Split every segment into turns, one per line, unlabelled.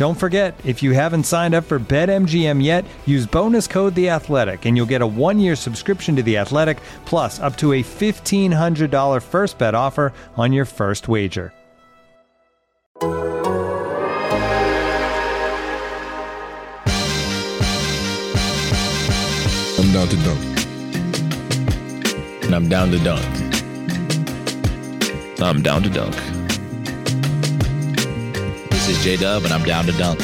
Don't forget, if you haven't signed up for BetMGM yet, use bonus code The Athletic, and you'll get a one-year subscription to The Athletic, plus up to a fifteen hundred dollar first bet offer on your first wager.
I'm down to dunk.
And I'm down to dunk.
I'm down to dunk.
This is J Dub, and I'm down to dunk.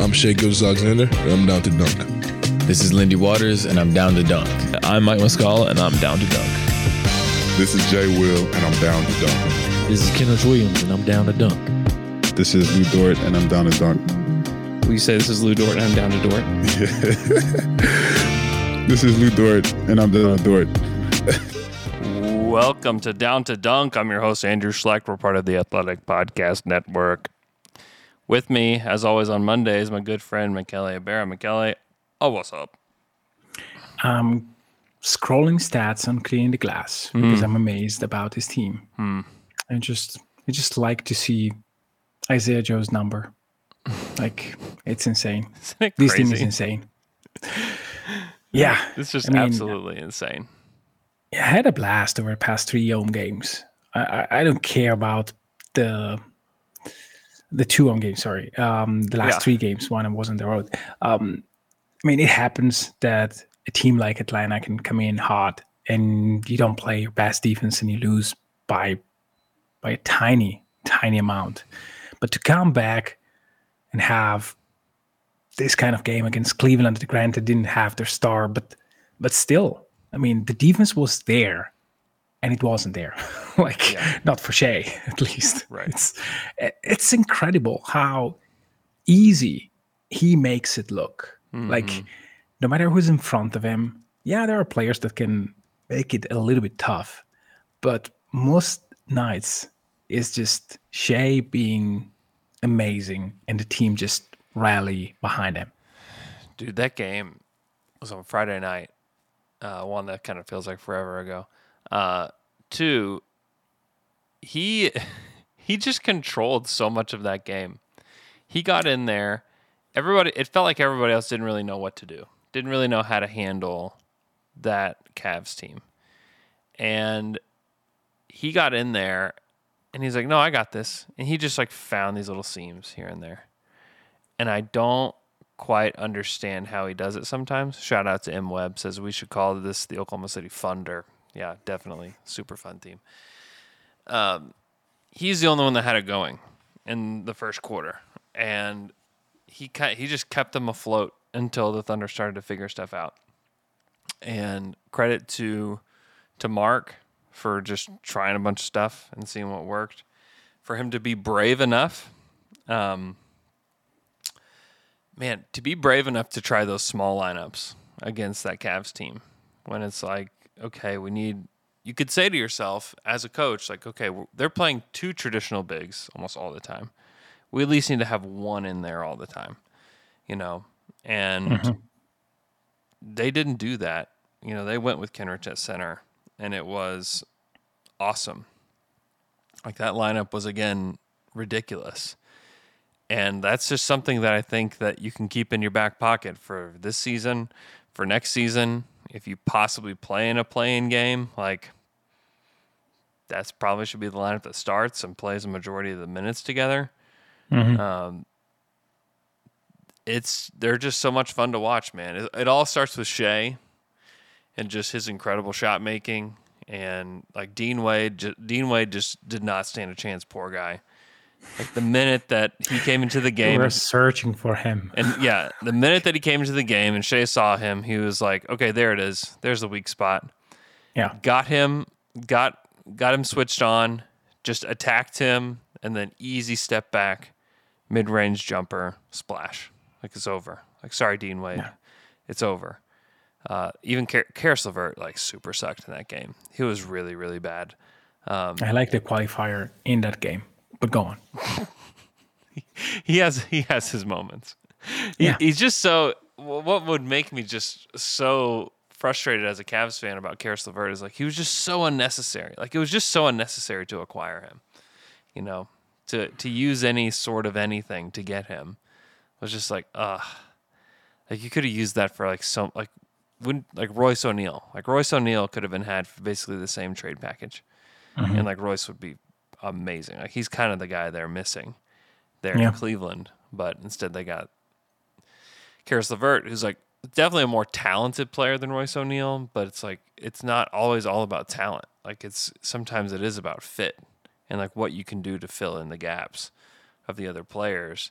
I'm Shai Gilgeous-Alexander, and I'm down to dunk.
This is Lindy Waters, and I'm down to dunk.
I'm Mike Muscala, and I'm down to dunk.
This is Jay Will, and I'm down to dunk.
This is Kenrich Williams, and I'm down to dunk.
This is Lu Dort, and I'm down to dunk.
Will you say this is Lu Dort and I'm down to Dort?
this is Lu Dort, and I'm down to Dort.
Welcome to Down to Dunk. I'm your host, Andrew Schlecht. We're part of the Athletic Podcast Network. With me, as always on Mondays, my good friend Michele Ibarra. Michele, oh, what's up?
I'm scrolling stats on cleaning the glass because hmm. I'm amazed about his team. Hmm. I just I just like to see Isaiah Joe's number. Like it's insane.
It
This team is insane. Yeah,
It's just
I mean,
absolutely insane.
I had a blast over the past three home games. I, I, I don't care about the the two home games. Sorry, um, the last
Yeah.
three games. One was on the road. Um, I mean, it happens that a team like Atlanta can come in hot, and you don't play your best defense, and you lose by by a tiny, tiny amount. But to come back and have this kind of game against Cleveland, granted didn't have their star, but but still, I mean, the defense was there, and it wasn't there. like not for Shai, at least.
Right.
It's it's incredible how easy he makes it look. Mm-hmm. Like no matter who's in front of him, yeah, there are players that can make it a little bit tough, but most nights is just Shai being amazing and the team just rally behind him.
Dude, that game was on Friday night. Uh, one that kind of feels like forever ago. Uh, two, he he just controlled so much of that game. He got in there. Everybody, it felt like everybody else didn't really know what to do. Didn't really know how to handle that Cavs team. And he got in there and he's like, "No, I got this." And he just like found these little seams here and there. And I don't quite understand how he does it sometimes. Shout out to M Webb says we should call this the Oklahoma City Funder. Yeah, definitely super fun team. Um, he's the only one that had it going in the first quarter, and he he just kept them afloat until the Thunder started to figure stuff out. And credit to to Mark for just trying a bunch of stuff and seeing what worked. For him to be brave enough, um, man, to be brave enough to try those small lineups against that Cavs team when it's like, okay, we need. You could say to yourself as a coach, like, okay, they're playing two traditional bigs almost all the time. We at least need to have one in there all the time, you know. And mm-hmm. they didn't do that. You know, they went with Kenrich at center, and it was awesome. Like that lineup was again ridiculous. And that's just something that I think that you can keep in your back pocket for this season, for next season. If you possibly play in a playing game, like that's probably should be the lineup that starts and plays a majority of the minutes together. Um, it's they're just so much fun to watch, man. It, it all starts with Shai and just his incredible shot making, and like Dean Wade. J- Dean Wade just did not stand a chance. Poor guy. Like the minute that he came into the game,
We're searching for him.
and yeah, the minute that he came into the game and Shai saw him, he was like, "Okay, there it is. There's the weak spot."
Yeah.
Got him, got got him switched on, just attacked him, and then easy step back, mid range jumper, splash. Like it's over. Like sorry, Dean Wade, it's over. Uh, even Caris LeVert like super sucked in that game. He was really really bad.
I like the qualifier in that game, but go on.
he has he has his moments. He,
Yeah.
he's just so. What would make me just so frustrated as a Cavs fan about Caris LeVert is like he was just so unnecessary. Like it was just so unnecessary to acquire him. You know, to to use any sort of anything to get him was just like ugh. Like you could have used that for like some like wouldn't like Royce O'Neale. Like Royce O'Neale could have been had for basically the same trade package, mm-hmm. and like Royce would be amazing. Like he's kind of the guy they're missing there
Yeah.
in Cleveland, but instead they got Caris LeVert, who's like definitely a more talented player than Royce O'Neale, but it's like it's not always all about talent. Like it's sometimes it is about fit and like what you can do to fill in the gaps of the other players.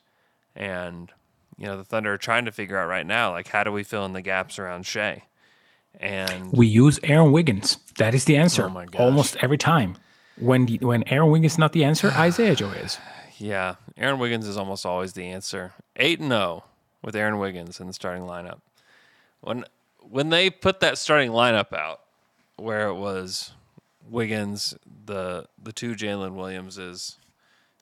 And you know, the Thunder are trying to figure out right now, like how do we fill in the gaps around Shai? And
We use Aaron Wiggins. That is the answer.
Oh my.
Almost every time. When the, when Aaron Wiggins is not the answer, Isaiah Joe is.
Yeah, Aaron Wiggins is almost always the answer. Eight and zero with Aaron Wiggins in the starting lineup. When when they put that starting lineup out, where it was Wiggins, the the two Jalen Williamses,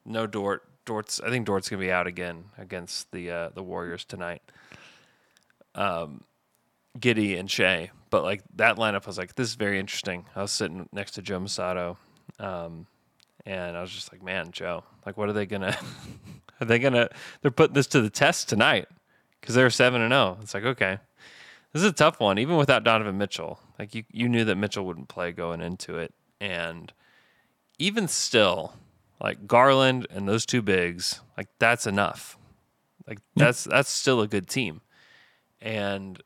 no Dort. Dort's I think Dort's gonna be out again against the uh, the Warriors tonight. Um, Giddey and Shai, but like that lineup I was like, this is very interesting. I was sitting next to Joe Mussatto. Um, and I was just like, man, Joe, like, what are they gonna? are they gonna? They're putting this to the test tonight because they're seven and zero. It's like, okay, this is a tough one, even without Donovan Mitchell. Like, you you knew that Mitchell wouldn't play going into it, and even still, like Garland and those two bigs, like that's enough. Like that's that's still a good team, and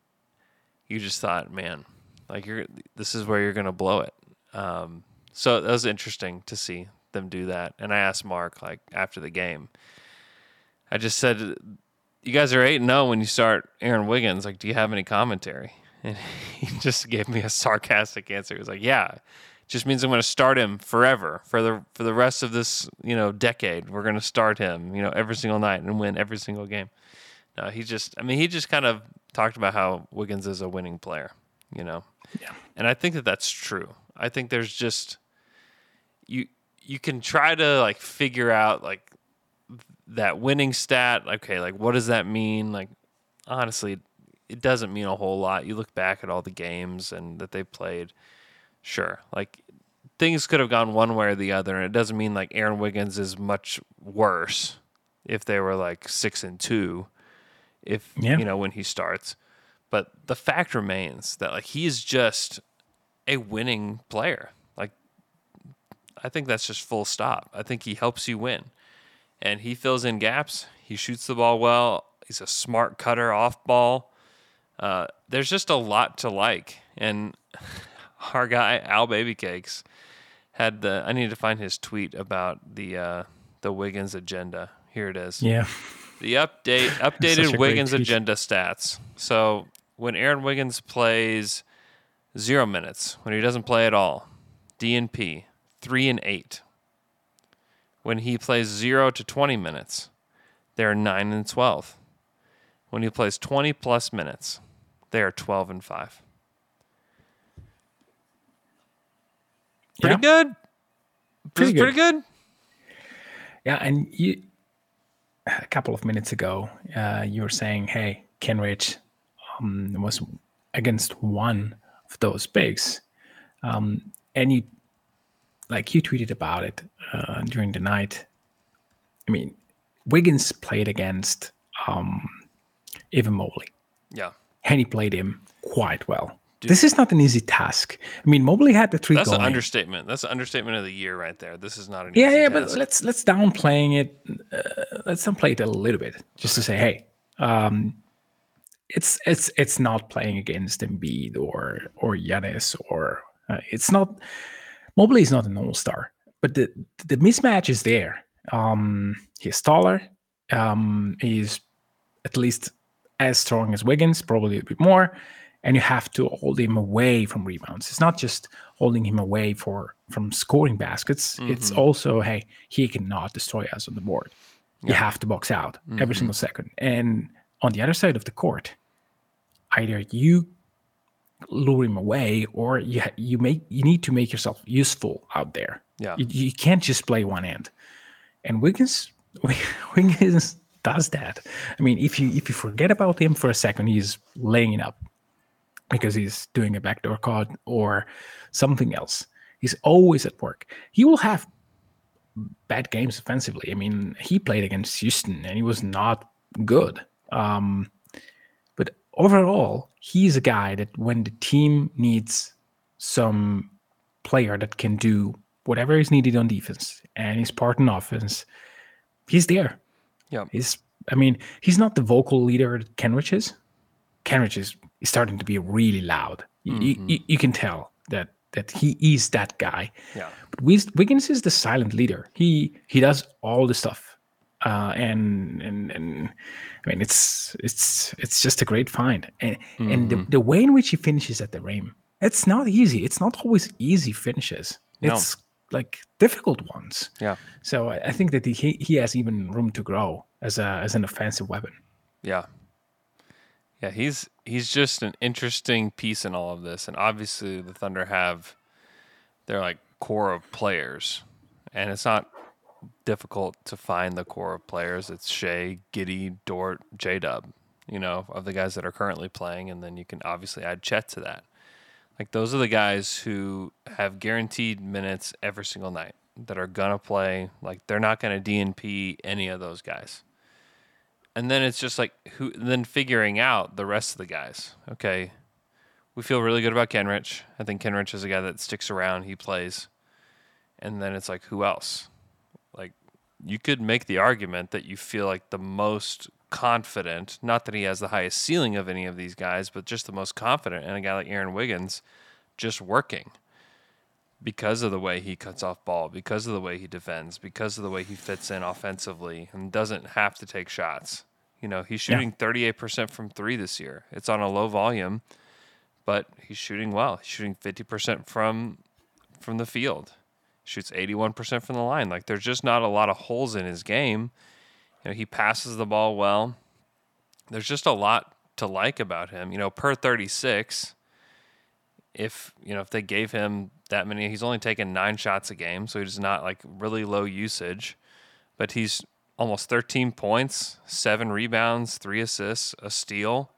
you just thought, man, like you're this is where you're gonna blow it. Um, so that was interesting to see them do that. And I asked Mark like after the game, I just said, "You guys are eight and zero when you start Aaron Wiggins. Like, do you have any commentary?" And he just gave me a sarcastic answer. He was like, "Yeah." Just means I'm going to start him forever for the for the rest of this you know decade. We're going to start him you know every single night and win every single game. No, he just I mean he just kind of talked about how Wiggins is a winning player, you know.
Yeah.
And I think that that's true. I think there's just you you can try to like figure out like that winning stat. Okay, like what does that mean? Like honestly, it doesn't mean a whole lot. You look back at all the games and that they played. Sure, like things could have gone one way or the other, and it doesn't mean like Aaron Wiggins is much worse if they were like six and two. If
Yeah.
you know when he starts, but the fact remains that like he's just a winning player. Like I think that's just full stop. I think he helps you win. And he fills in gaps. He shoots the ball well. He's a smart cutter off ball. Uh, there's just a lot to like. And our guy Al Babycakes had the I need to find his tweet about the uh, the Wiggins agenda. Here it is.
Yeah.
The update updated Wiggins agenda stats. So when Aaron Wiggins plays zero minutes, when he doesn't play at all, DNP three and eight. When he plays zero to twenty minutes, they're nine and twelve. When he plays twenty plus minutes, they are twelve and five. Pretty
Yeah.
good.
Pretty
pretty good.
Yeah, and you a couple of minutes ago, uh, you were saying, "Hey, Kenrich um, was against one of those bigs," um, and you like you tweeted about it uh, during the night. I mean, Wiggins played against um, Evan Mobley,
Yeah.
and he played him quite well. this is not an easy task. I mean, Mobley had the three.
That's an understatement. That's an understatement of the year right there. This is not an
Yeah,
easy
yeah, but let's let's downplaying it. Uh, let's downplay it a little bit, just to say, hey, um, it's it's it's not playing against Embiid or or Giannis or uh, it's not. Mobley is not an all star, but the the mismatch is there. Um, he's taller. Um, he's at least as strong as Wiggins, probably a bit more, and you have to hold him away from rebounds. It's not just holding him away for from scoring baskets. It's also hey, he cannot destroy us on the board. You have to box out every single second. And on the other side of the court, either you lure him away or you you make you need to make yourself useful out there.
Yeah.
You, you can't just play one end. And Wiggins Wiggins does that. I mean, if you if you forget about him for a second, he's laying it up because he's doing a backdoor cut or something else. He's always at work. He will have bad games offensively. I mean, he played against Houston and he was not good. Um, overall, he's a guy that when the team needs some player that can do whatever is needed on defense and he's part in offense, he's there.
Yeah.
He's I mean, he's not the vocal leader that Kenrich is. Kenrich is, is starting to be really loud. You, you- mm-hmm. you, you can tell that that he is that guy.
Yeah.
But Wiggins is the silent leader. He he does all the stuff. Uh, and and and I mean it's it's it's just a great find. And and the, the way in which he finishes at the rim, it's not easy. It's not always easy finishes.
No.
It's like difficult ones.
Yeah.
So I I think that he he has even room to grow as a as an offensive weapon.
Yeah. Yeah, he's he's just an interesting piece in all of this. And obviously the Thunder have their like core of players. And it's not difficult to find the core of players. It's Shai, Giddey, Dort, J Dub, you know, of the guys that are currently playing, and then you can obviously add Chet to that. Like those are the guys who have guaranteed minutes every single night that are gonna play. Like they're not gonna DNP any of those guys and then it's just like who then figuring out the rest of the guys. Okay, we feel really good about Kenrich. I think Kenrich is a guy that sticks around. He plays, and then it's like who else? You could make the argument that you feel like the most confident. Not that he has the highest ceiling of any of these guys, but just the most confident in a guy like Aaron Wiggins, just working because of the way he cuts off ball, because of the way he defends, because of the way he fits in offensively and doesn't have to take shots. You know, he's shooting 38% from three this year. It's on a low volume, but he's shooting well. He's shooting 50% from from the field. Shoots 81% from the line. Like there's just not a lot of holes in his game. You know, he passes the ball well. There's just a lot to like about him. You know, per 36, if you know if they gave him that many he's only taken nine shots a game so he's not like really low usage but he's almost 13 points seven rebounds three assists a steal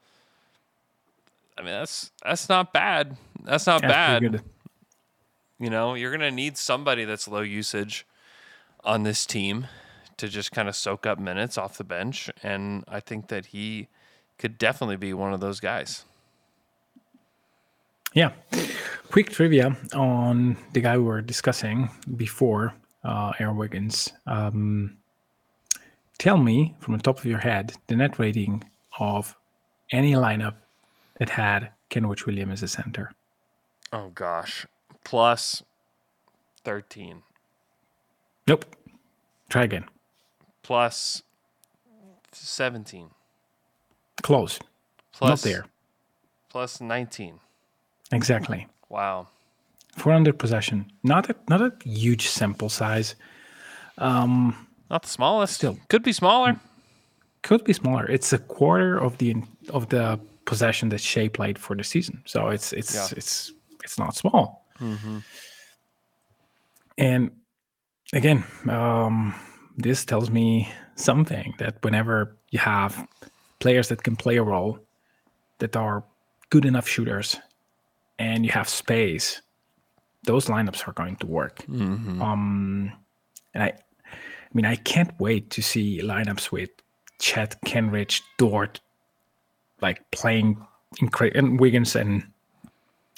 i mean that's that's not bad that's not
pretty
bad. You know you're gonna need somebody that's low usage on this team to just kind of soak up minutes off the bench and i think that he could definitely be one of those guys
Yeah. Quick trivia on the guy we were discussing before, uh, Aaron Wiggins. Um, tell me from the top of your head the net rating of any lineup that had Kenrich Williams as a center.
Oh gosh, plus thirteen,
Nope. Try again.
plus seventeen,
Close.
plus
Not there.
plus nineteen.
Exactly.
Wow.
400 possession. Not a not a huge sample size.
Um, Not the smallest.
Still.
could be smaller.
Could be smaller. It's a quarter of the of the possession that Shai played for the season. So it's it's
Yeah.
it's it's not small. And again, um, this tells me something that whenever you have players that can play a role, that are good enough shooters, and you have space, those lineups are going to work. Um, and I, I mean, I can't wait to see lineups with Chet, Kenrich, Dort, like playing incre- and Wiggins and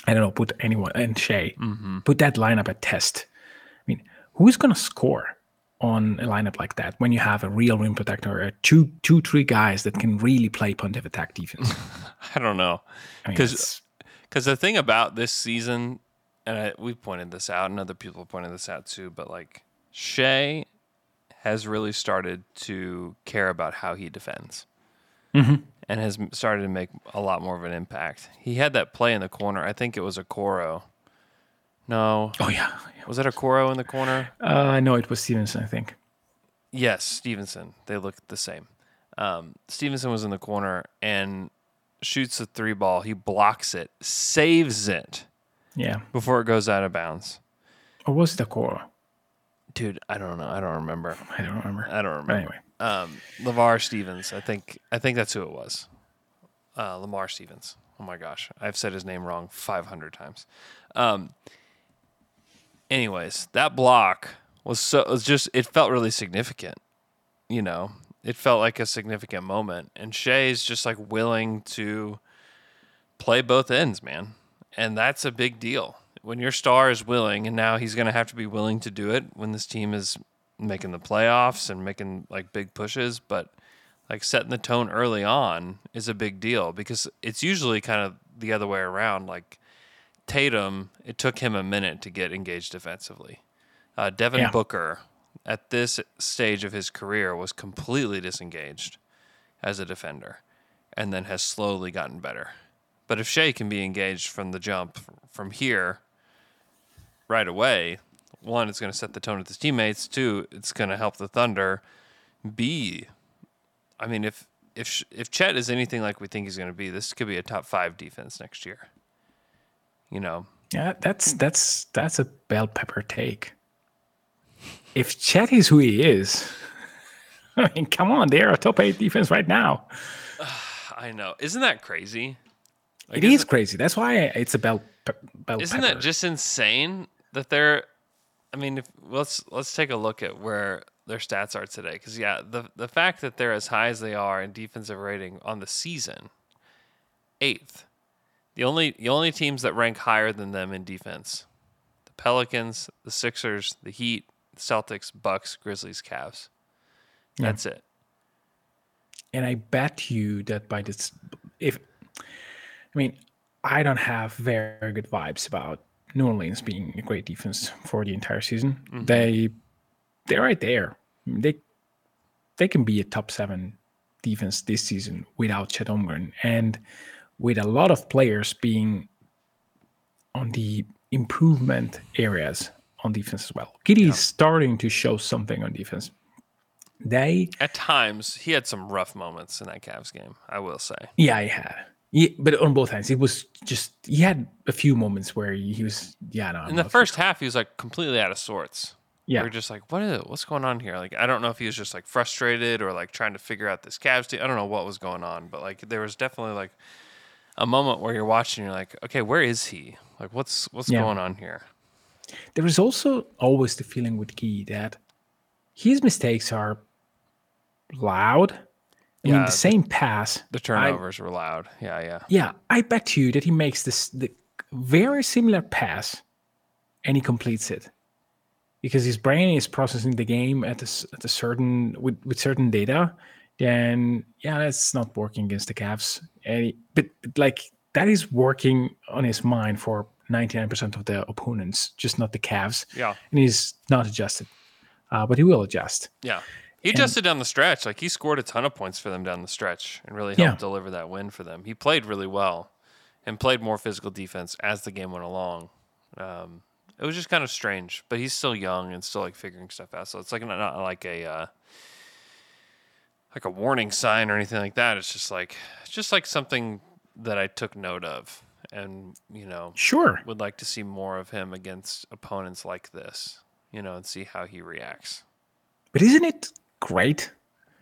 I don't know, put anyone and Shai,
Mm-hmm.
put that lineup at test. I mean, who's gonna score on a lineup like that when you have a real rim protector, uh, two, two, three guys that can really play pontiff attack defense?
I don't know.
I mean,
Because the thing about this season, and I, we've pointed this out, and other people pointed this out too, but like Shai has really started to care about how he defends
Mhm.
And has started to make a lot more of an impact. He had that play in the corner. I think it was Okoro. No.
oh yeah,
Was that Okoro in the corner?
uh, no, it was Stevenson, I think.
Yes, Stevenson. They look the same. Um, Stevenson was in the corner and shoots the three ball. He blocks it, saves it
Yeah,
before it goes out of bounds.
or was it a core?
Dude, I don't know. I don't remember.
I don't remember.
I don't remember.
But anyway,
Um, Lavar Stevens. I think. I think that's who it was. Uh, Lamar Stevens. Oh my gosh, I've said his name wrong 500 times. Um, anyways, that block was so it was just it felt really significant. You know, it felt like a significant moment, and Shai's just like willing to play both ends, man, and that's a big deal. When your star is willing, and now he's going to have to be willing to do it when this team is making the playoffs and making like big pushes, but like setting the tone early on is a big deal because it's usually kind of the other way around. Like Tatum, it took him a minute to get engaged defensively. Uh, Devin
Yeah.
Booker, at this stage of his career, was completely disengaged as a defender and then has slowly gotten better. But if Shai can be engaged from the jump from here right away, one, it's going to set the tone with his teammates. Two, it's going to help the Thunder. B, I mean, if if if Chet is anything like we think he's going to be, this could be a top five defense next year. You know,
yeah, that's that's that's a bell pepper take. If Chet is who he is, I mean, come on, they're a top eight defense right now.
I know. Isn't that crazy? Like,
It is crazy. That's why it's a bell. Pe- bell
Isn't
pepper.
that just insane that they're? I mean, if, let's let's take a look at where their stats are today. Because yeah, the the fact that they're as high as they are in defensive rating on the season, eighth. The only the only teams that rank higher than them in defense, the Pelicans, the Sixers, the Heat, Celtics, Bucks, Grizzlies, Cavs.
Yeah.
That's it.
And I bet you that by this, if I mean, I don't have very good vibes about New Orleans being a great defense for the entire season. Mm-hmm. They they're right there. They they can be a top seven defense this season without Chet Holmgren and with a lot of players being on the improvement areas on defense as well. Giddey is starting to show something on defense. They
At times, he had some rough moments in that Cavs game. I will say.
Yeah, he had. Yeah, but on both ends, it was just he had a few moments where he was yeah. No,
In the first half, he was like completely out of sorts.
yeah,
We are just like, what is it? What's going on here? Like, I don't know if he was just like frustrated or like trying to figure out this Cavs team. I don't know what was going on, but like there was definitely like a moment where you're watching, you're like, okay, where is he? Like, what's what's
Yeah.
going on here?
there is also always the feeling with Key that his mistakes are loud. I mean, the
the-
same pass.
The turnovers were loud. Yeah, yeah.
Yeah, I bet you that he makes this the very similar pass, and he completes it because his brain is processing the game at a, at a certain with, with certain data. Then yeah, that's not working against the Cavs. And he- but, but like that is working on his mind for ninety nine percent of the opponents, just not the Cavs.
Yeah.
and he's not adjusted, uh, but he will adjust.
Yeah. He adjusted down the stretch. Like he scored a ton of points for them down the stretch and really helped
Yeah.
deliver that win for them. He played really well and played more physical defense as the game went along. Um, it was just kind of strange, but he's still young and still like figuring stuff out. So it's like not, not like a uh, like a warning sign or anything like that. It's just like it's just like something that I took note of, and you know
Sure,
would like to see more of him against opponents like this. You know, and see how he reacts.
But isn't it great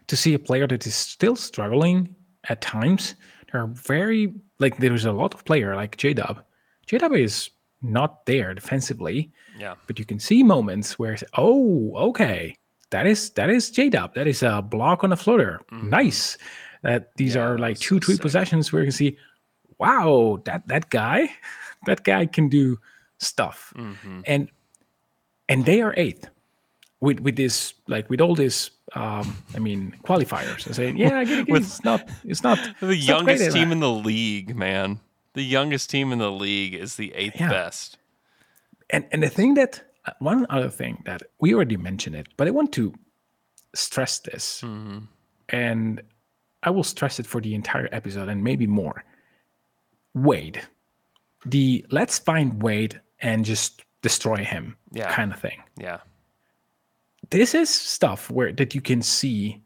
to see a player that is still struggling at times? There are very like there's a lot of player like J Dub. J Dub is not there defensively,
Yeah.
but you can see moments where oh, okay, that is that is J Dub. That is a block on a floater. Nice. That these
Mm-hmm. Yeah,
are like two, three
sick.
possessions where you can see, wow, that that guy that guy can do stuff, and and they are eighth with with this like with all this. Um, I mean qualifiers. I say, yeah, I get it.
With-
it's not. It's not
The
it's
youngest
at
team in the league, man. The youngest team in the league is the eighth
Yeah.
best.
and and the thing that uh, one other thing that we already mentioned it, but I want to stress this,
Mm-hmm.
and I will stress it for the entire episode and maybe more. Wade, the let's find Wade and just destroy him
Yeah.
kind of thing.
Yeah.
This is stuff where that you can see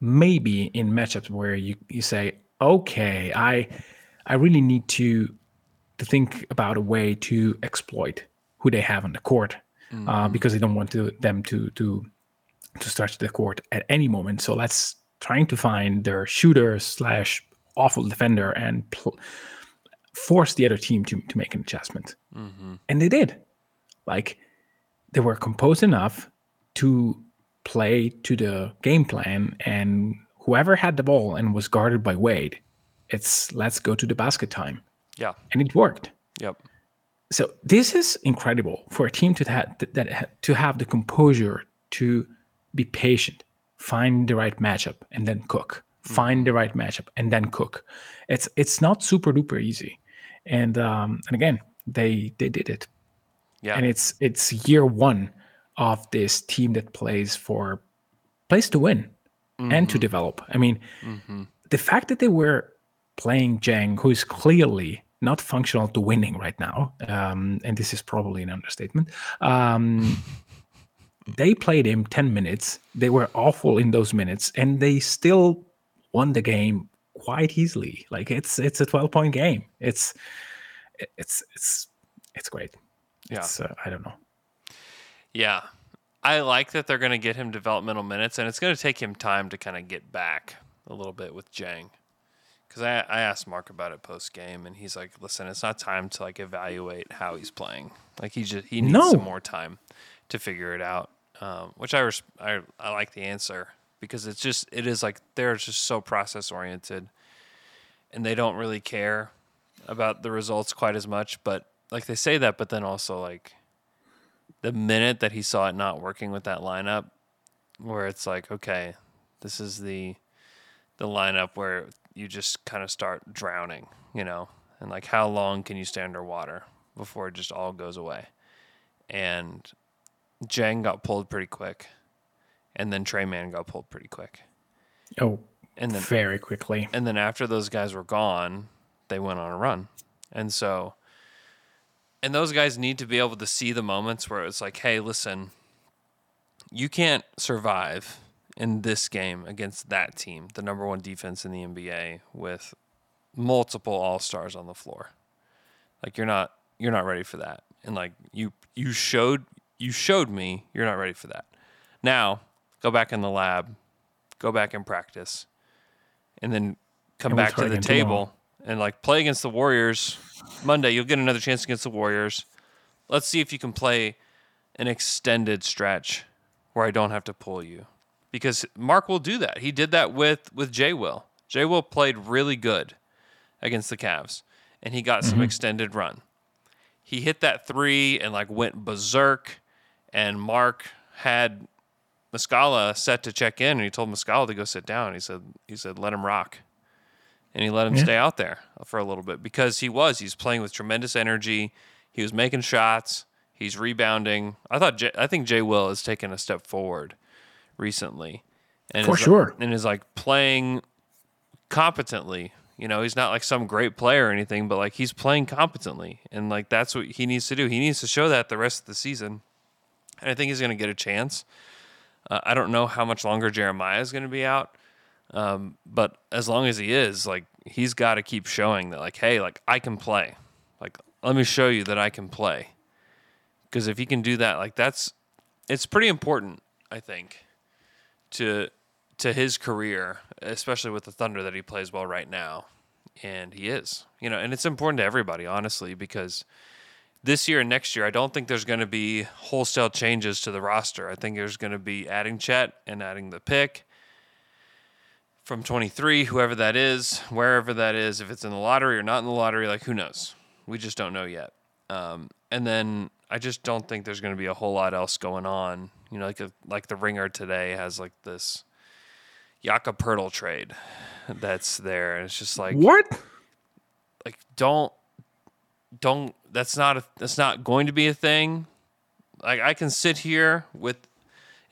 maybe in matchups where you, you say, okay, I I really need to to think about a way to exploit who they have on the court uh, because they don't want to, them to to to stretch the court at any moment. So let's trying to find their shooter slash awful defender and pl- force the other team to to make an adjustment, and they did. Like they were composed enough to play to the game plan, and whoever had the ball and was guarded by Wade, it's let's go to the basket time,
Yeah.
and it worked.
Yep.
so this is incredible for a team to have that, that to have the composure to be patient find the right matchup and then cook. Find the right matchup and then cook. It's it's not super duper easy. And um and again they they did it.
Yeah.
and it's it's year one of this team that plays for plays to win and to develop i mean the fact that they were playing Dieng, who is clearly not functional to winning right now, um, and this is probably an understatement. Um, they played him 10 minutes. They were awful in those minutes, and they still won the game quite easily. Like it's it's a 12 point game. It's it's it's it's great.
Yeah.
It's, uh, I don't know.
Yeah. I like that they're going to get him developmental minutes, and it's going to take him time to kind of get back a little bit with Dieng. Because I, I asked Mark about it post game, and he's like, "Listen, it's not time to like evaluate how he's playing. Like he just he needs
No.
some more time to figure it out." Um, which I, res- I I like the answer because it's just it is like they're just so process oriented, and they don't really care about the results quite as much. But like they say that, but then also like the minute that he saw it not working with that lineup, where it's like, okay, this is the the lineup where you just kind of start drowning, you know, and like how long can you stay underwater before it just all goes away? And Dieng got pulled pretty quick, and then Tre Mann got pulled pretty quick,
Oh,
and then
very quickly.
and then after those guys were gone, they went on a run. And so, and those guys need to be able to see the moments where it's like, hey, listen, you can't survive in this game against that team, the number one defense in the NBA, with multiple all stars on the floor. Like you're not you're not ready for that. And like you you showed you showed me you're not ready for that. Now go back in the lab, go back and practice, and then come
And
back to the table and like play against the Warriors Monday. You'll get another chance against the Warriors. Let's see if you can play an extended stretch where I don't have to pull you. Because Mark will do that. He did that with with Jay Will. Jay Will played really good against the Cavs and he got some mm-hmm. extended run. He hit that 3 and like went berserk and Mark had Muscala set to check in and he told Muscala to go sit down. He said he said let him rock. And he let him stay out there for a little bit because he was he's playing with tremendous energy. He was making shots. He's rebounding. I thought Jay, I think Jay Will has taken a step forward recently, and
For
is,
sure.
and is like playing competently. You know, he's not like some great player or anything, but like he's playing competently, and like that's what he needs to do. He needs to show that the rest of the season, and I think he's going to get a chance. Uh, I don't know how much longer Jeremiah is going to be out, um, but as long as he is, like he's got to keep showing that, like, hey, like I can play. Like, let me show you that I can play. Because if he can do that, like that's, it's pretty important, I think, to to his career, especially with the Thunder that he plays well right now, and he is, you know, and it's important to everybody, honestly, because this year and next year, I don't think there's going to be wholesale changes to the roster. I think there's going to be adding Chet and adding the pick from 23, whoever that is, wherever that is, if it's in the lottery or not in the lottery, like who knows? We just don't know yet. Um, and then I just don't think there's going to be a whole lot else going on. You know, like a, like the Ringer today has like this Jakob Poeltl trade that's there, and it's just like
What?
like don't don't that's not a that's not going to be a thing like i can sit here with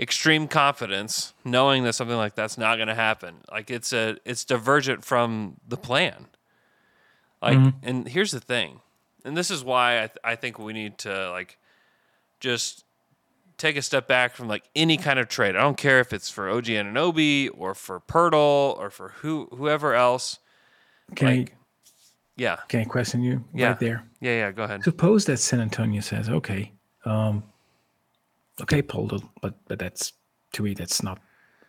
extreme confidence knowing that something like that's not going to happen. Like it's a it's divergent from the plan. Like and here's the thing and this is why I, th- I think we need to like just take a step back from like any kind of trade. I don't care if it's for og Anunoby or for Poeltl or for who whoever else.
Can I
yeah.
can I question you
Yeah.
right there?
yeah yeah go ahead.
Suppose that San Antonio says, okay, um, okay, Poeltl, but but that's to me that's not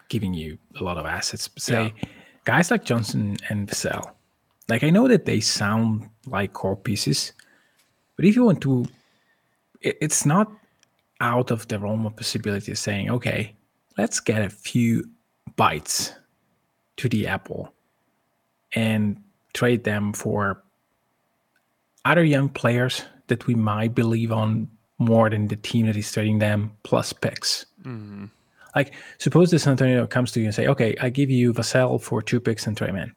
giving you a lot of assets. Say guys like Johnson and Vassell, like I know that they sound like core pieces, but if you want to, it, it's not out of the realm of possibility saying, okay, let's get a few bites to the apple and trade them for other young players that we might believe on more than the team that is trading them plus picks. Mm-hmm. Like, suppose the San Antonio comes to you and say, "Okay, I give you Vassell for two picks and Tre Mann."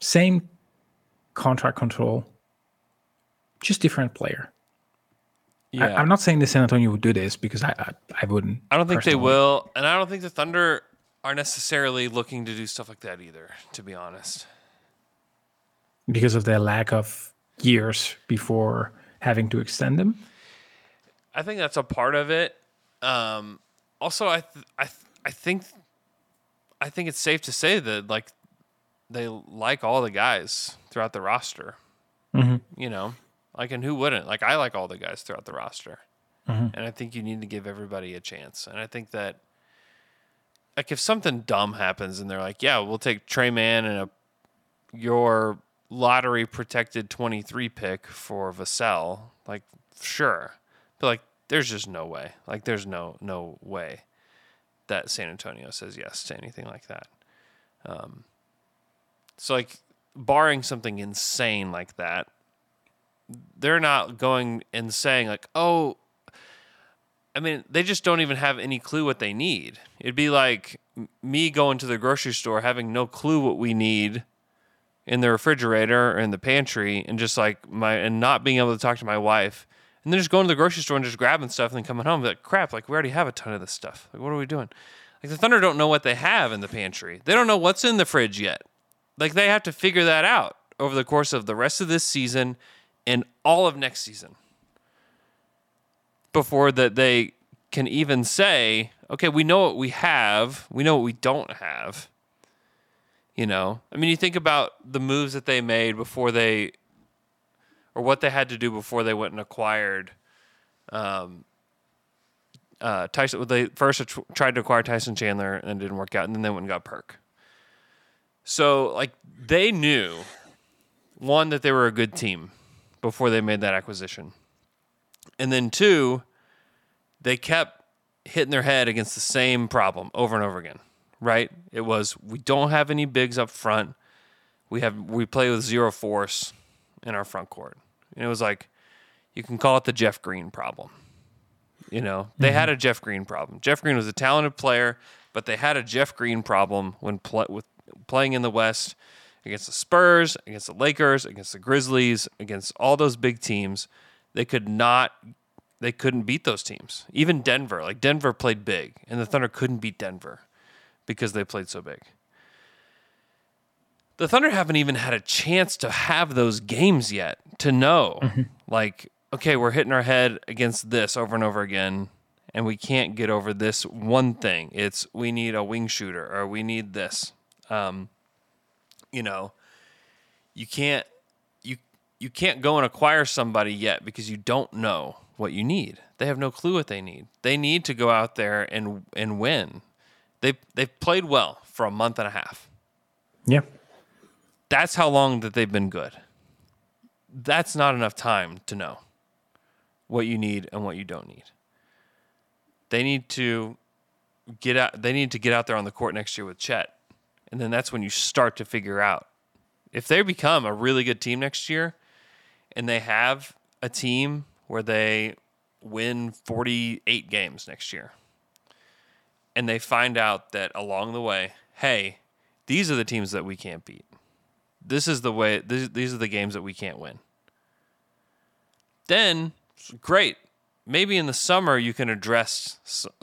Same contract control, just different player.
yeah
I, am not saying the San Antonio would do this because I I, I wouldn't.
I don't think they will, and I don't think the Thunder are necessarily looking to do stuff like that either. To be honest,
because of their lack of years before having to extend them.
I think that's a part of it. Um, also, I th- I th- I think I think it's safe to say that like they like all the guys throughout the roster. You know, like and who wouldn't? Like I like all the guys throughout the roster, and I think you need to give everybody a chance. And I think that like if something dumb happens and they're like, yeah, we'll take Tre Mann and a your lottery protected 23 pick for Vassell, like sure. But like there's just no way. Like there's no no way that San Antonio says yes to anything like that. Um so like barring something insane like that, they're not going and saying like, "Oh, I mean, they just don't even have any clue what they need. It'd be like me going to the grocery store having no clue what we need in the refrigerator or in the pantry and just like my and not being able to talk to my wife and then just going to the grocery store and just grabbing stuff and then coming home. Like crap like we already have a ton of this stuff. Like what are we doing? Like the thunder don't know what they have in the pantry. They don't know what's in the fridge yet. Like they have to figure that out over the course of the rest of this season and all of next season before that they can even say, okay, we know what we have, we know what we don't have. You know, I mean, you think about the moves that they made before they, or what they had to do before they went and acquired, um, uh, Tyson. They first tried to acquire Tyson Chandler and it didn't work out, and then they went and got Perk. So, like, they knew one that they were a good team before they made that acquisition. And then two, they kept hitting their head against the same problem over and over again. Right? It was we don't have any bigs up front. We have we play with zero force in our front court. And it was like you can call it the Jeff Green problem. You know, they had a mm-hmm. Jeff Green problem. Jeff Green was a talented player, but they had a Jeff Green problem when pl- with playing in the West against the Spurs, against the Lakers, against the Grizzlies, against all those big teams. They could not they couldn't beat those teams. Even Denver, like Denver played big, and the Thunder couldn't beat Denver because they played so big. The Thunder haven't even had a chance to have those games yet to know, like, okay, we're hitting our head against this over and over again, and we can't get over this one thing. It's we need a wing shooter or we need this. Um, you know, you can't you you can't go and acquire somebody yet because you don't know what you need. They have no clue what they need. They need to go out there and and win. They they've played well for a month and a half.
Yeah.
That's how long that they've been good. That's not enough time to know what you need and what you don't need. They need to get out they need to get out there on the court next year with Chet. And then that's when you start to figure out if they become a really good team next year and they have a team where they win 48 games next year, and they find out that along the way, hey, these are the teams that we can't beat. This is the way. These, these are the games that we can't win. Then, great. Maybe in the summer you can address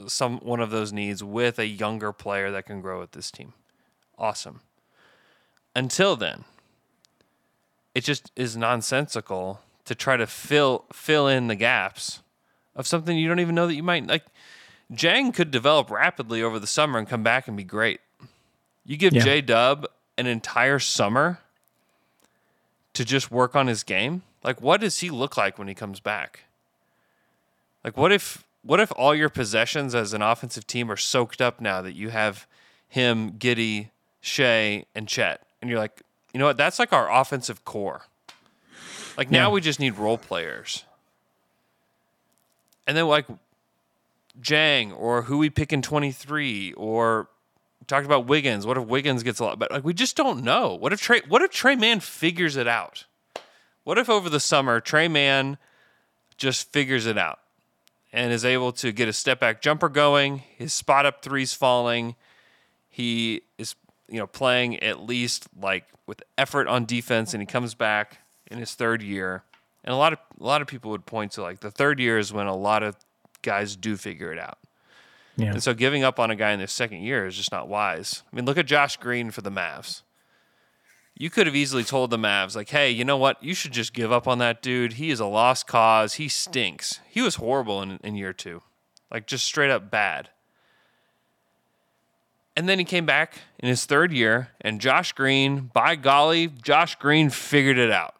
some one of those needs with a younger player that can grow with this team. Awesome. Until then, it just is nonsensical to try to fill fill in the gaps of something you don't even know that you might like. Dieng could develop rapidly over the summer and come back and be great. You give
Yeah.
J Dub an entire summer to just work on his game. Like, what does he look like when he comes back? Like, what if what if all your possessions as an offensive team are soaked up now that you have him, Giddey, Shai, and Chet, and you're like, you know what? That's like our offensive core. Like now
Yeah.
we just need role players. And then like Dieng or who we pick in 23 or talked about Wiggins. What if Wiggins gets a lot better? Like we just don't know. What if Tre what if Tre Mann figures it out? What if over the summer Tre Mann just figures it out and is able to get a step back jumper going, his spot up threes falling, he is you know playing at least like with effort on defense and he comes back in his third year. And a lot of a lot of people would point to like the third year is when a lot of guys do figure it out.
Yeah.
And so giving up on a guy in their second year is just not wise. I mean, look at Josh Green for the Mavs. You could have easily told the Mavs, like, hey, you know what? You should just give up on that dude. He is a lost cause. He stinks. He was horrible in, in year two, like just straight up bad. And then he came back in his third year, and Josh Green, by golly, Josh Green figured it out.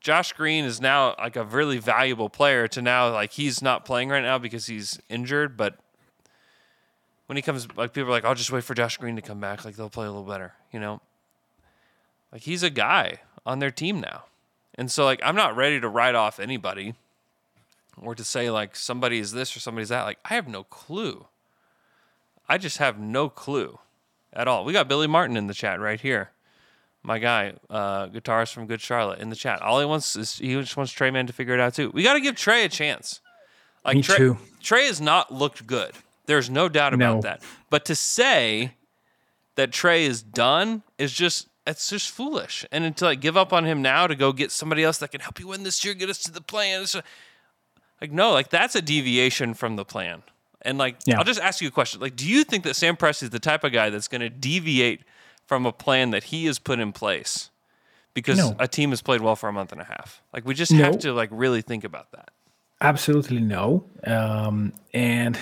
Josh Green is now like a really valuable player to now like he's not playing right now because he's injured, but when he comes like people are like, I'll just wait for Josh Green to come back, like they'll play a little better, you know? Like he's a guy on their team now. And so like I'm not ready to write off anybody or to say like somebody is this or somebody's that. Like I have no clue. I just have no clue at all. We got Billy Martin in the chat right here my guy, uh, guitarist from Good Charlotte, in the chat. All he wants is he just wants Tre Mann to figure it out too. We got to give Tre a chance. Like
Me
Tre,
too.
Tre has not looked good. There's no doubt about
No.
that. But to say that Tre is done is just it's just foolish. And to like give up on him now to go get somebody else that can help you win this year, get us to the plan. Like no, like that's a deviation from the plan. And like
Yeah.
I'll just ask you a question. Like, do you think that Sam Presti is the type of guy that's going to deviate from a plan that he has put in place because
No.
a team has played well for a month and a half? Like, we just
No.
have to like really think about that.
Absolutely no. Um, and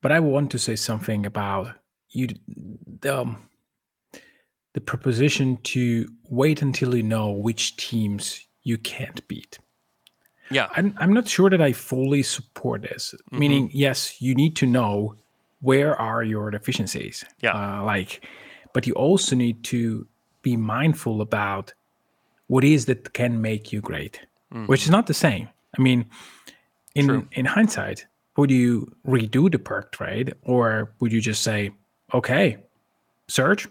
but I want to say something about you. The, um, the proposition to wait until you know which teams you can't beat.
Yeah,
I'm, I'm not sure that I fully support this. Meaning, yes, you need to know where are your deficiencies.
Yeah.
Uh, like, but you also need to be mindful about what is that can make you great, which is not the same. I mean, in
True.
in hindsight, would you redo the perk trade, or would you just say, okay, Serge,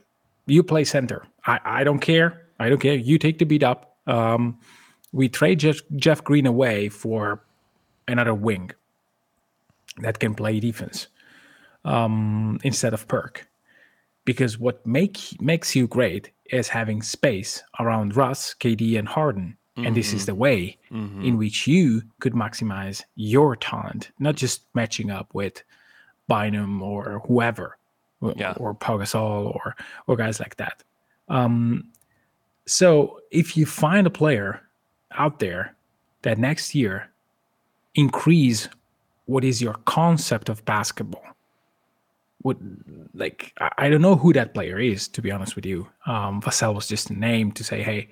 you play center. I, I don't care. I don't care. You take the beat up. Um, we trade Jeff, Jeff Green away for another wing that can play defense um, instead of perk. Because what make makes you great is having space around Russ, KD, and Harden. And this is the way in which you could maximize your talent, not just matching up with Bynum or whoever, or,
Yeah.
or Pau Gasol or or guys like that. Um, so if you find a player out there that next year increase what is your concept of basketball, what like I, I don't know who that player is to be honest with you. Um, Vassell was just a name to say, hey,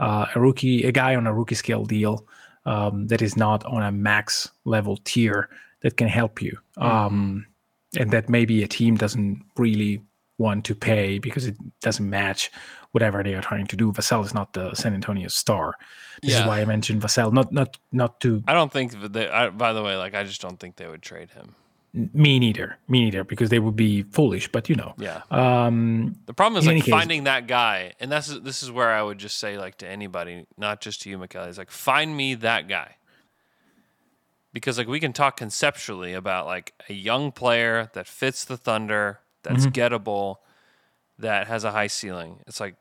uh, a rookie, a guy on a rookie scale deal um, that is not on a max level tier that can help you, um, and that maybe a team doesn't really want to pay because it doesn't match whatever they are trying to do. Vassell is not the San Antonio star. This
Yeah.
is why I mentioned Vassell, not not not to
I don't think that they. I, by the way, like I just don't think they would trade him.
Me neither. Me neither, because they would be foolish. But you know,
Yeah.
um,
The problem is like
any case-
finding that guy, and that's this is where I would just say like to anybody, not just to you, Michele, is like find me that guy. Because like we can talk conceptually about like a young player that fits the Thunder, that's
Mm-hmm.
gettable, that has a high ceiling. It's like,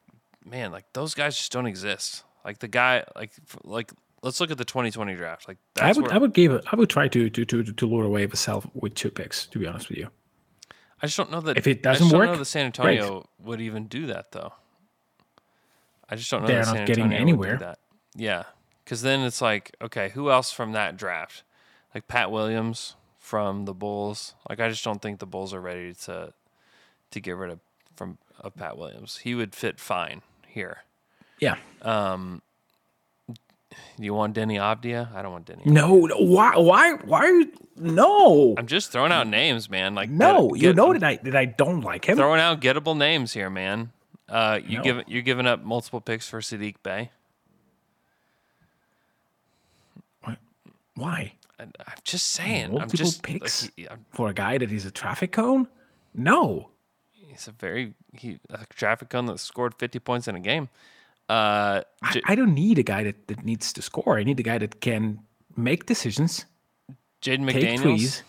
man, like those guys just don't exist. Like the guy, like like let's look at the 2020 draft. Like
I would
where,
I would give it, I would try to to to to lure away myself with two picks. To be honest with you,
I just don't know that
If it
doesn't work.
I
don't know that San. Antonio would even do that though. I just don't know.
They're not getting anywhere.
That. Yeah, because then it's like, okay, who else from that draft? Like Pat Williams from the Bulls. Like I just don't think the Bulls are ready to to get rid of from of Pat Williams. He would fit fine here.
yeah.
Do you want Deni Avdija? I don't want Deni.
No, no, why why why are you no
I'm just throwing out names, man. Like
no?
get-
you know
I'm
that I that I don't like him.
throwing out gettable names here, man. Uh, you
No.
give you're giving up multiple picks for Saddiq Bey.
Why
I, I'm just saying. I'm
multiple
just
picks
Like, he, I'm-
for a guy that is a traffic cone? No.
he's a very he a traffic cone that scored 50 points in a game. Uh,
I,
J-
I don't need a guy that, that needs to score. I need a guy that can make decisions,
Jaden McDaniels.
threes.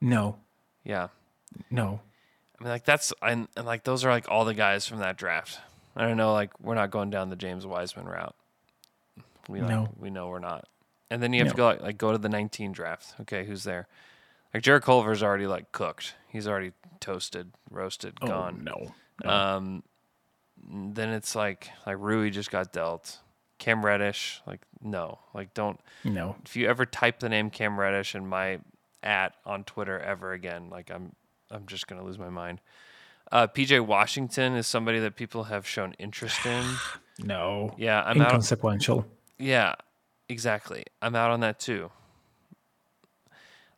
No,
Yeah,
no.
I mean like that's and, and like those are like all the guys from that draft. I don't know. Like we're not going down the James Wiseman route. We like,
No.
we know we're not. And then you have to go like, like go to the 19 draft. Okay, who's there? Like Jarrett Culver's already like cooked. He's already toasted, roasted, gone.
Oh, no.
Um, then it's like like Rui just got dealt. Cam Reddish, like no, like don't.
No.
If you ever type the name Cam Reddish in my at on Twitter ever again, like I'm I'm just gonna lose my mind. Uh, PJ Washington is somebody that people have shown interest in.
No.
Yeah, I'm out.
Inconsequential.
Yeah, exactly. I'm out on that too.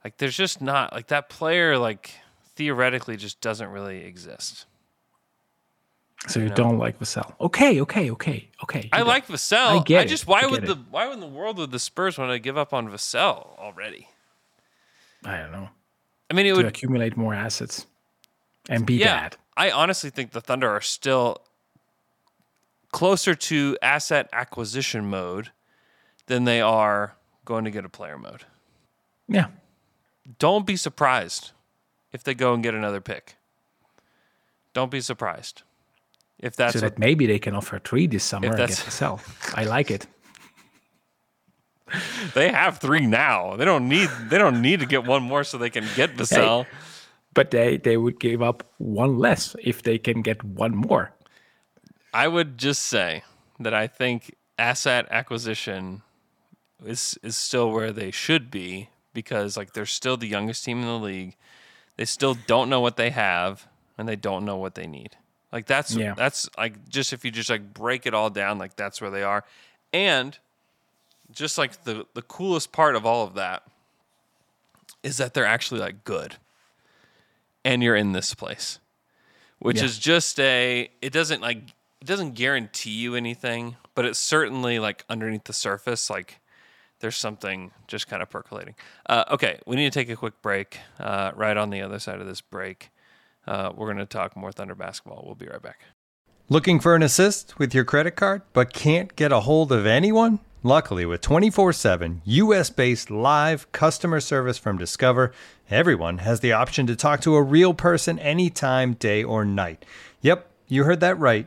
Like there's just not like that player like theoretically just doesn't really exist.
So you don't like Vassell. Okay, okay, okay, okay.
I like Vassell.
I get
I
it.
just why
I
would
get
the
it.
why in the world would the Spurs want to give up on Vassell already?
I don't know.
I mean, it
To
would.
accumulate more assets and be
Yeah,
bad.
I honestly think the Thunder are still closer to asset acquisition mode than they are going to get a player mode.
Yeah.
Don't be surprised if they go and get another pick. Don't be surprised if that's
so that maybe they can offer three this summer and get
that's-
Vassell. I like it.
they have three now. They don't need they don't need to get one more so they can get Vassell.
But they, they would give up one less if they can get one more.
I would just say that I think asset acquisition is is still where they should be because like they're still the youngest team in the league. They still don't know what they have and they don't know what they need. Like that's
Yeah.
that's like just if you just like break it all down, like that's where they are. And just like the the coolest part of all of that is that they're actually like good. And you're in this place which
Yeah.
is just a it doesn't like it doesn't guarantee you anything but it's certainly like underneath the surface like there's something just kind of percolating uh, okay we need to take a quick break uh, right on the other side of this break uh, we're going to talk more thunder basketball we'll be right back
Looking for an assist with your credit card, but can't get a hold of anyone? Luckily, with 24 7 US based live customer service from Discover, everyone has the option to talk to a real person anytime, day or night. Yep, you heard that right.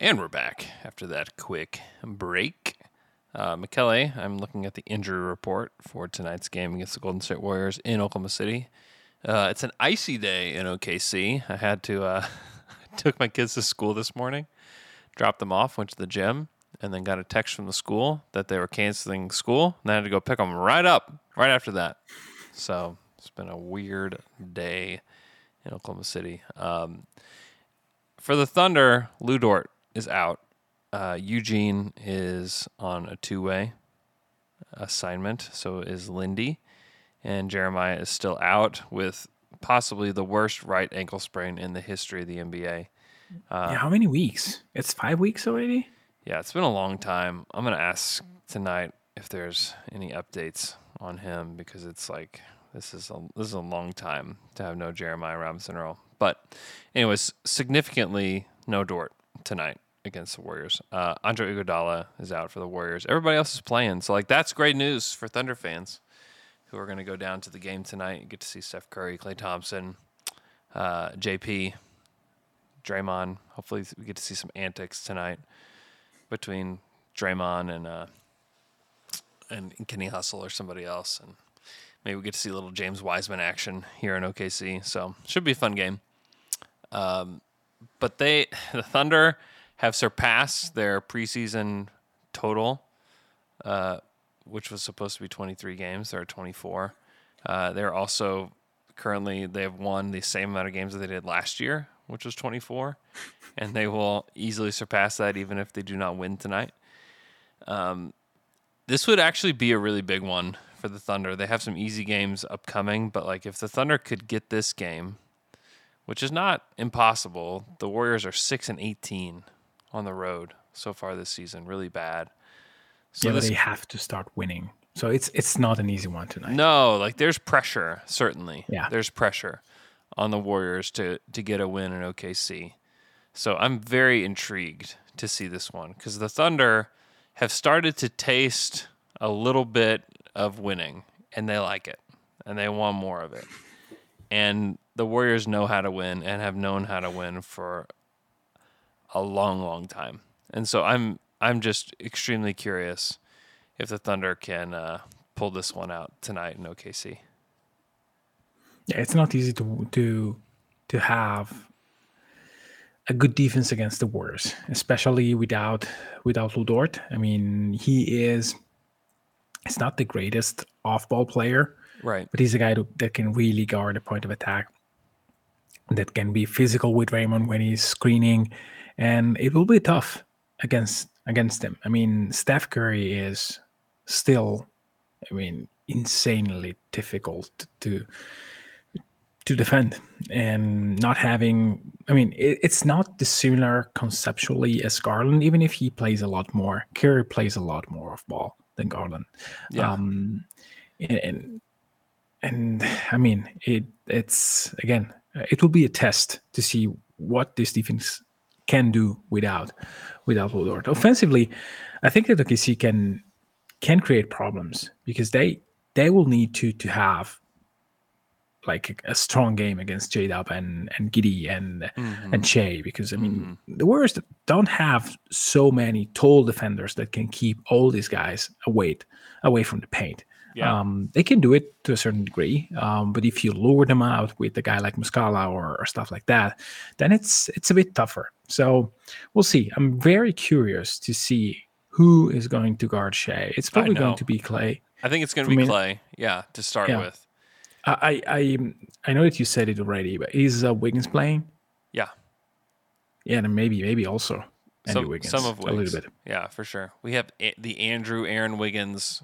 And we're back after that quick break. Uh, Michele, I'm looking at the injury report for tonight's game against the Golden State Warriors in Oklahoma City. Uh, it's an icy day in OKC. I had to uh, took my kids to school this morning, dropped them off, went to the gym, and then got a text from the school that they were canceling school. And I had to go pick them right up right after that. So it's been a weird day in Oklahoma City. Um, for the Thunder, Lu Dort is out. Uh, Eugene is on a two way assignment. So is Lindy. And Jeremiah is still out with possibly the worst right ankle sprain in the history of the NBA. Uh,
yeah, how many weeks? It's five weeks already?
Yeah, it's been a long time. I'm going to ask tonight if there's any updates on him because it's like this is a this is a long time to have no Jeremiah Robinson Earl. But anyways, significantly no Dort tonight against the Warriors. Uh, Andre Iguodala is out for the Warriors. Everybody else is playing, so like that's great news for Thunder fans who are going to go down to the game tonight and get to see Steph Curry, Klay Thompson, uh, JP, Draymond. Hopefully, we get to see some antics tonight between Draymond and uh, and Kenny Hustle or somebody else, and maybe we get to see a little James Wiseman action here in OKC. So should be a fun game. Um, but they the Thunder have surpassed their preseason total, uh, which was supposed to be 23 games. They're 24. Uh, they're also currently they have won the same amount of games that they did last year, which was 24, and they will easily surpass that even if they do not win tonight. Um, this would actually be a really big one for the Thunder. They have some easy games upcoming, but like if the Thunder could get this game, which is not impossible, the Warriors are six and 18 on the road so far this season, really bad.
So yeah, this, they have to start winning. So it's it's not an easy one tonight.
No, like there's pressure certainly.
Yeah,
there's pressure on the Warriors to to get a win in OKC. So I'm very intrigued to see this one because the Thunder have started to taste a little bit of winning, and they like it, and they want more of it. And the Warriors know how to win and have known how to win for a long, long time. And so I'm I'm just extremely curious if the Thunder can uh, pull this one out tonight in OKC.
Yeah, it's not easy to to to have a good defense against the Warriors, especially without without Lu Dort. I mean, he is it's not the greatest off-ball player,
right?
But he's a guy that can really guard a point of attack, that can be physical with Draymond when he's screening, and it will be tough against against him. I mean, Steph Curry is still, I mean, insanely difficult to to defend and not having i mean it, it's not dissimilar conceptually as garland even if he plays a lot more curry plays a lot more of ball than garland
yeah.
um and and i mean it it's again it will be a test to see what this defense can do without without Dort. Offensively, I think that OKC can can create problems because they they will need to to have like a, strong game against J Dub and and Giddey and mm-hmm. and Shai because I mean mm-hmm. the Warriors don't have so many tall defenders that can keep all these guys away away from the paint.
Yeah.
Um, they can do it to a certain degree, um, but if you lure them out with a guy like Muscala or, or stuff like that, then it's it's a bit tougher. So we'll see. I'm very curious to see who is going to guard Shai. It's probably going to be Klay.
I think it's going to be Klay. Yeah, to start
Yeah.
with.
I I I know that you said it already, but is uh, Wiggins playing?
Yeah.
Yeah, and maybe maybe also Andrew
Some,
Wiggins
some of Wiggins.
a little bit.
Yeah, for sure. We have A- the Andrew Aaron Wiggins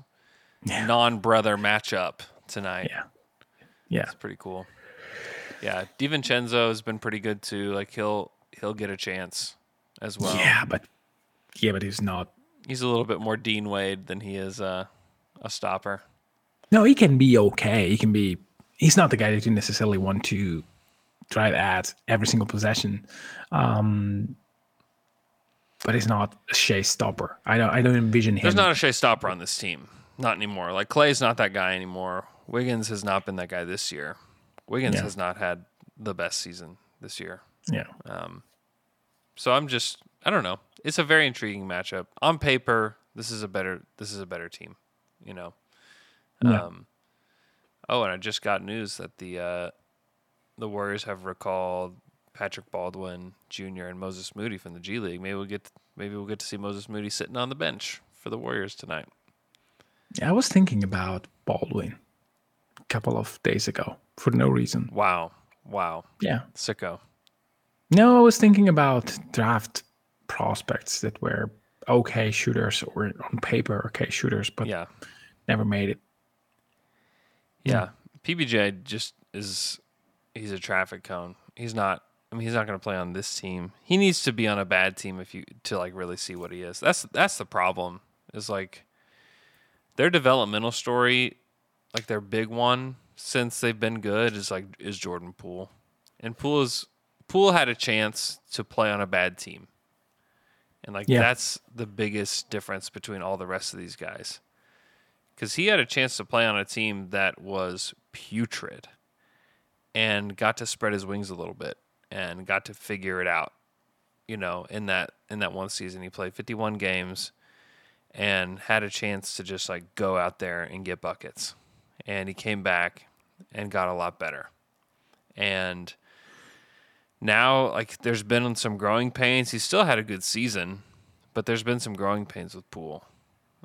non-brother matchup tonight.
Yeah. Yeah.
It's pretty cool. Yeah, DiVincenzo has been pretty good too. Like he'll he'll get a chance as well.
Yeah, but yeah, but he's not.
He's a little bit more Dean Wade than he is uh, a stopper.
No, he can be okay. He can be. He's not the guy that you necessarily want to drive at every single possession. Um, but he's not a Shai stopper. I don't. I don't envision him.
There's not a Shai stopper on this team. Not anymore. Like Klay's not that guy anymore. Wiggins has not been that guy this year. Wiggins
Yeah.
has not had the best season this year.
Yeah.
Um, so I'm just I don't know. It's a very intriguing matchup. On paper, this is a better this is a better team, you know.
Yeah.
Um Oh, and I just got news that the uh the Warriors have recalled Patrick Baldwin Jr. and Moses Moody from the G League. Maybe we'll get maybe we'll get to see Moses Moody sitting on the bench for the Warriors tonight.
Yeah, I was thinking about Baldwin a couple of days ago for no reason.
Wow. Wow.
Yeah.
Sicko.
No, I was thinking about draft prospects that were okay shooters or on paper okay shooters, but
Yeah.
never made it.
Yeah. PBJ just is he's a traffic cone. He's not I mean he's not going to play on this team. He needs to be on a bad team if you to like really see what he is. That's that's the problem. Is like their developmental story like their big one since they've been good is like is Jordan Poole. And Poole is Poole had a chance to play on a bad team. And like
Yeah.
that's the biggest difference between all the rest of these guys because he had a chance to play on a team that was putrid and got to spread his wings a little bit and got to figure it out you know in that in that one season he played 51 games and had a chance to just like go out there and get buckets and he came back and got a lot better and now like there's been some growing pains he still had a good season but there's been some growing pains with Poole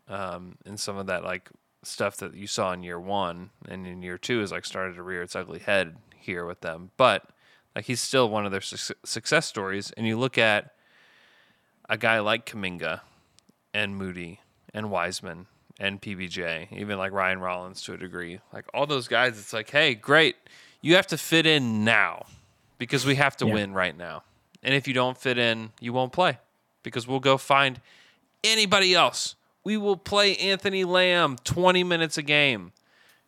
um, and some of that like stuff that you saw in year one and in year two is like started to rear its ugly head here with them. But like he's still one of their suc success stories. And you look at a guy like Kuminga and Moody and Wiseman and PBJ, even like Ryan Rollins to a degree, like all those guys, it's like, hey, great, you have to fit in now because we have to
Yeah.
win right now. And if you don't fit in, you won't play because we'll go find anybody else. We will play Anthony Lamb 20 minutes a game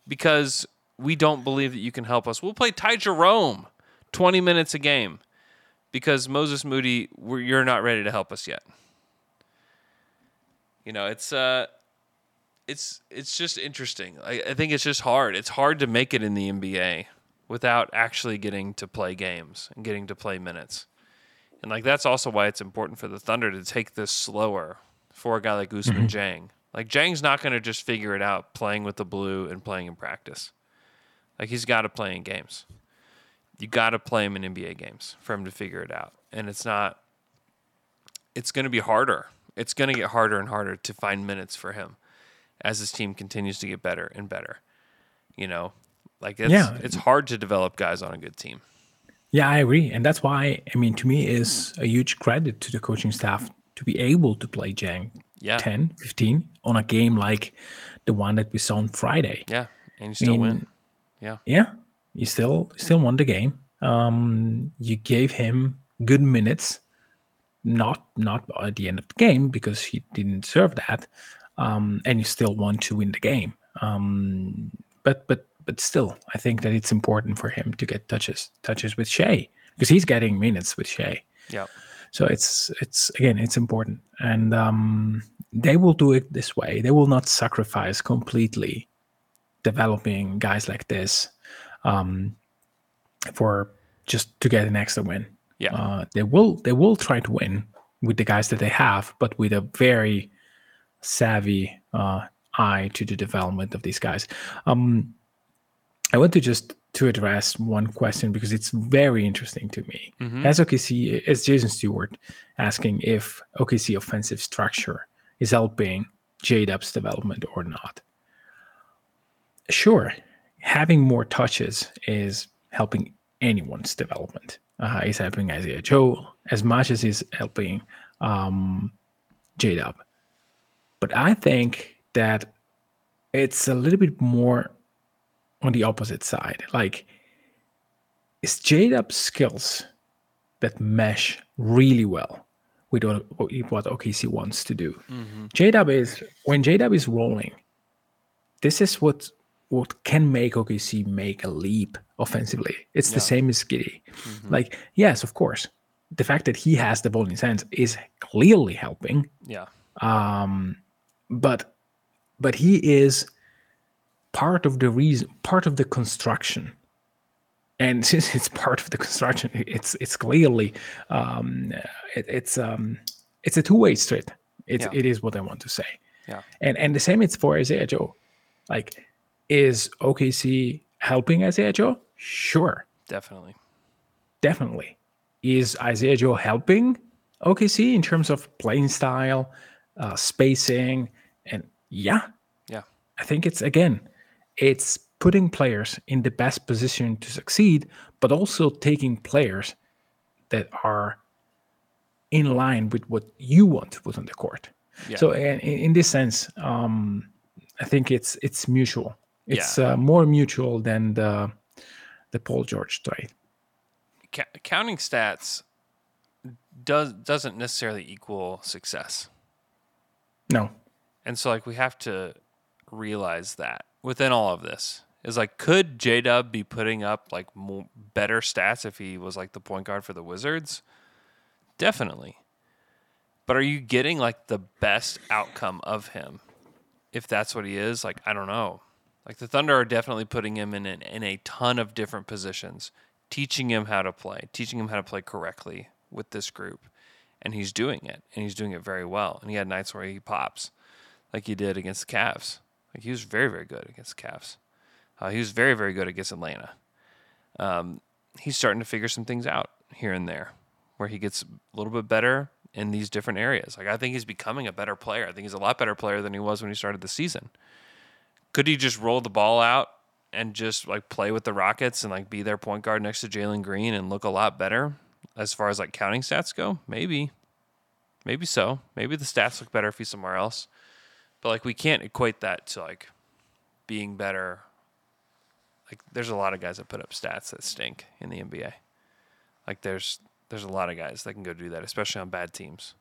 because we don't believe that you can help us. We'll play Ty Jerome 20 minutes a game because Moses Moody, we're, you're not ready to help us yet. You know, it's uh, it's it's just interesting. I, I think it's just hard. It's hard to make it in the NBA without actually getting to play games and getting to play minutes. And like that's also why it's important for the Thunder to take this slower for a guy like Ousmane Dieng. Like Dieng's not going to just figure it out playing with the blue and playing in practice. Like he's got to play in games. You got to play him in NBA games for him to figure it out. And it's not it's going to be harder. It's going to get harder and harder to find minutes for him as his team continues to get better and better. You know, like it's
Yeah.
it's hard to develop guys on a good team.
Yeah, I agree, and that's why I mean, to me, is a huge credit to the coaching staff to be able to play Dieng
Yeah.
10, 15 on a game like the one that we saw on Friday.
Yeah, and you still win.
mean,
Yeah.
Yeah, you still still won the game. Um, you gave him good minutes, not not at the end of the game because he didn't deserve that, um, and you still want to win the game. Um, but but but still, I think that it's important for him to get touches touches with Shai because he's getting minutes with Shai.
Yeah.
So it's it's again it's important, and um, they will do it this way. They will not sacrifice completely developing guys like this um, for just to get an extra win.
Yeah.
Uh, they will they will try to win with the guys that they have, but with a very savvy uh, eye to the development of these guys. Um, I want to just to address one question because it's very interesting to me.
Mhm.
As OKC, as Jason Stewart asking if OKC offensive structure is helping J Dub's development or not. Sure, having more touches is helping anyone's development. Uh, is helping Isaiah Joe as much as is helping um, J Dub. But I think that it's a little bit more on the opposite side. Like, is J Dub's skills that mesh really well with what OKC wants to do?
Mhm.
J Dub is when J Dub is rolling, this is what what can make OKC make a leap offensively. It's
Yeah.
the same as Giddey.
Mhm.
Like, yes, of course, the fact that he has the ball in his hands is clearly helping.
Yeah.
Um, but but he is part of the reason, part of the construction. And since it's part of the construction, it's it's clearly um, it, it's um, it's a two way street. It's
Yeah.
it is what I want to say.
Yeah.
And and the same it's for Isaiah Joe. Like, is OKC helping Isaiah Joe? Sure,
Definitely.
definitely. Is Isaiah Joe helping OKC in terms of playing style, uh, spacing, and yeah,
Yeah.
I think it's again, it's putting players in the best position to succeed, but also taking players that are in line with what you want to put on the court.
Yeah.
So, in, in this sense, um, I think it's it's mutual. It's
Yeah.
uh, more mutual than the the Paul George trade.
Ca- counting stats does doesn't necessarily equal success.
No,
And so like we have to realize that within all of this is like could J Dub be putting up like more, better stats if he was like the point guard for the Wizards? Definitely. But are you getting like the best outcome of him if that's what he is? Like I don't know. Like the Thunder are definitely putting him in an, in a ton of different positions, teaching him how to play, teaching him how to play correctly with this group. And he's doing it, and he's doing it very well. And he had nights where he pops, like he did against the Cavs. Like he was very, very good against the Cavs. Uh, he was very, very good against Atlanta. Um, he's starting to figure some things out here and there, where he gets a little bit better in these different areas. Like I think he's becoming a better player. I think he's a lot better player than he was when he started the season. Could he just roll the ball out and just like play with the Rockets and like be their point guard next to Jalen Green and look a lot better as far as like counting stats go? Maybe. Maybe so. Maybe the stats look better if he's somewhere else. But like we can't equate that to like being better. Like there's a lot of guys that put up stats that stink in the NBA. Like there's there's a lot of guys that can go do that, especially on bad teams.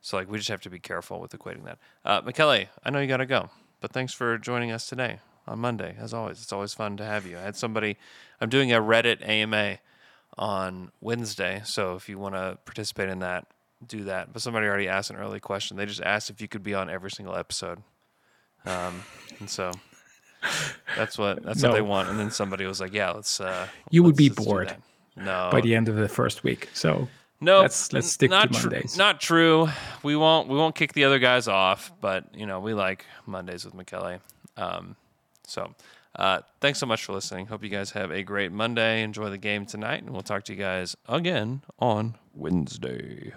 So like we just have to be careful with equating that. Uh, Michele, I know you got to go, but thanks for joining us today on Monday. As always, it's always fun to have you. I had somebody. I'm doing a Reddit AMA on Wednesday, so if you want to participate in that, do that. But somebody already asked an early question. They just asked if you could be on every single episode, um, and so that's what that's what they want. And then somebody was like, "Yeah, let's." Uh,
you would
let's-
be bored.
No,
by the end of the first week. So
no,
let's let's stick
not
to Mondays.
not true. We won't we won't kick the other guys off, but you know we like Mondays with Michele. Um, so uh, thanks so much for listening. Hope you guys have a great Monday. Enjoy the game tonight, and we'll talk to you guys again on Wednesday.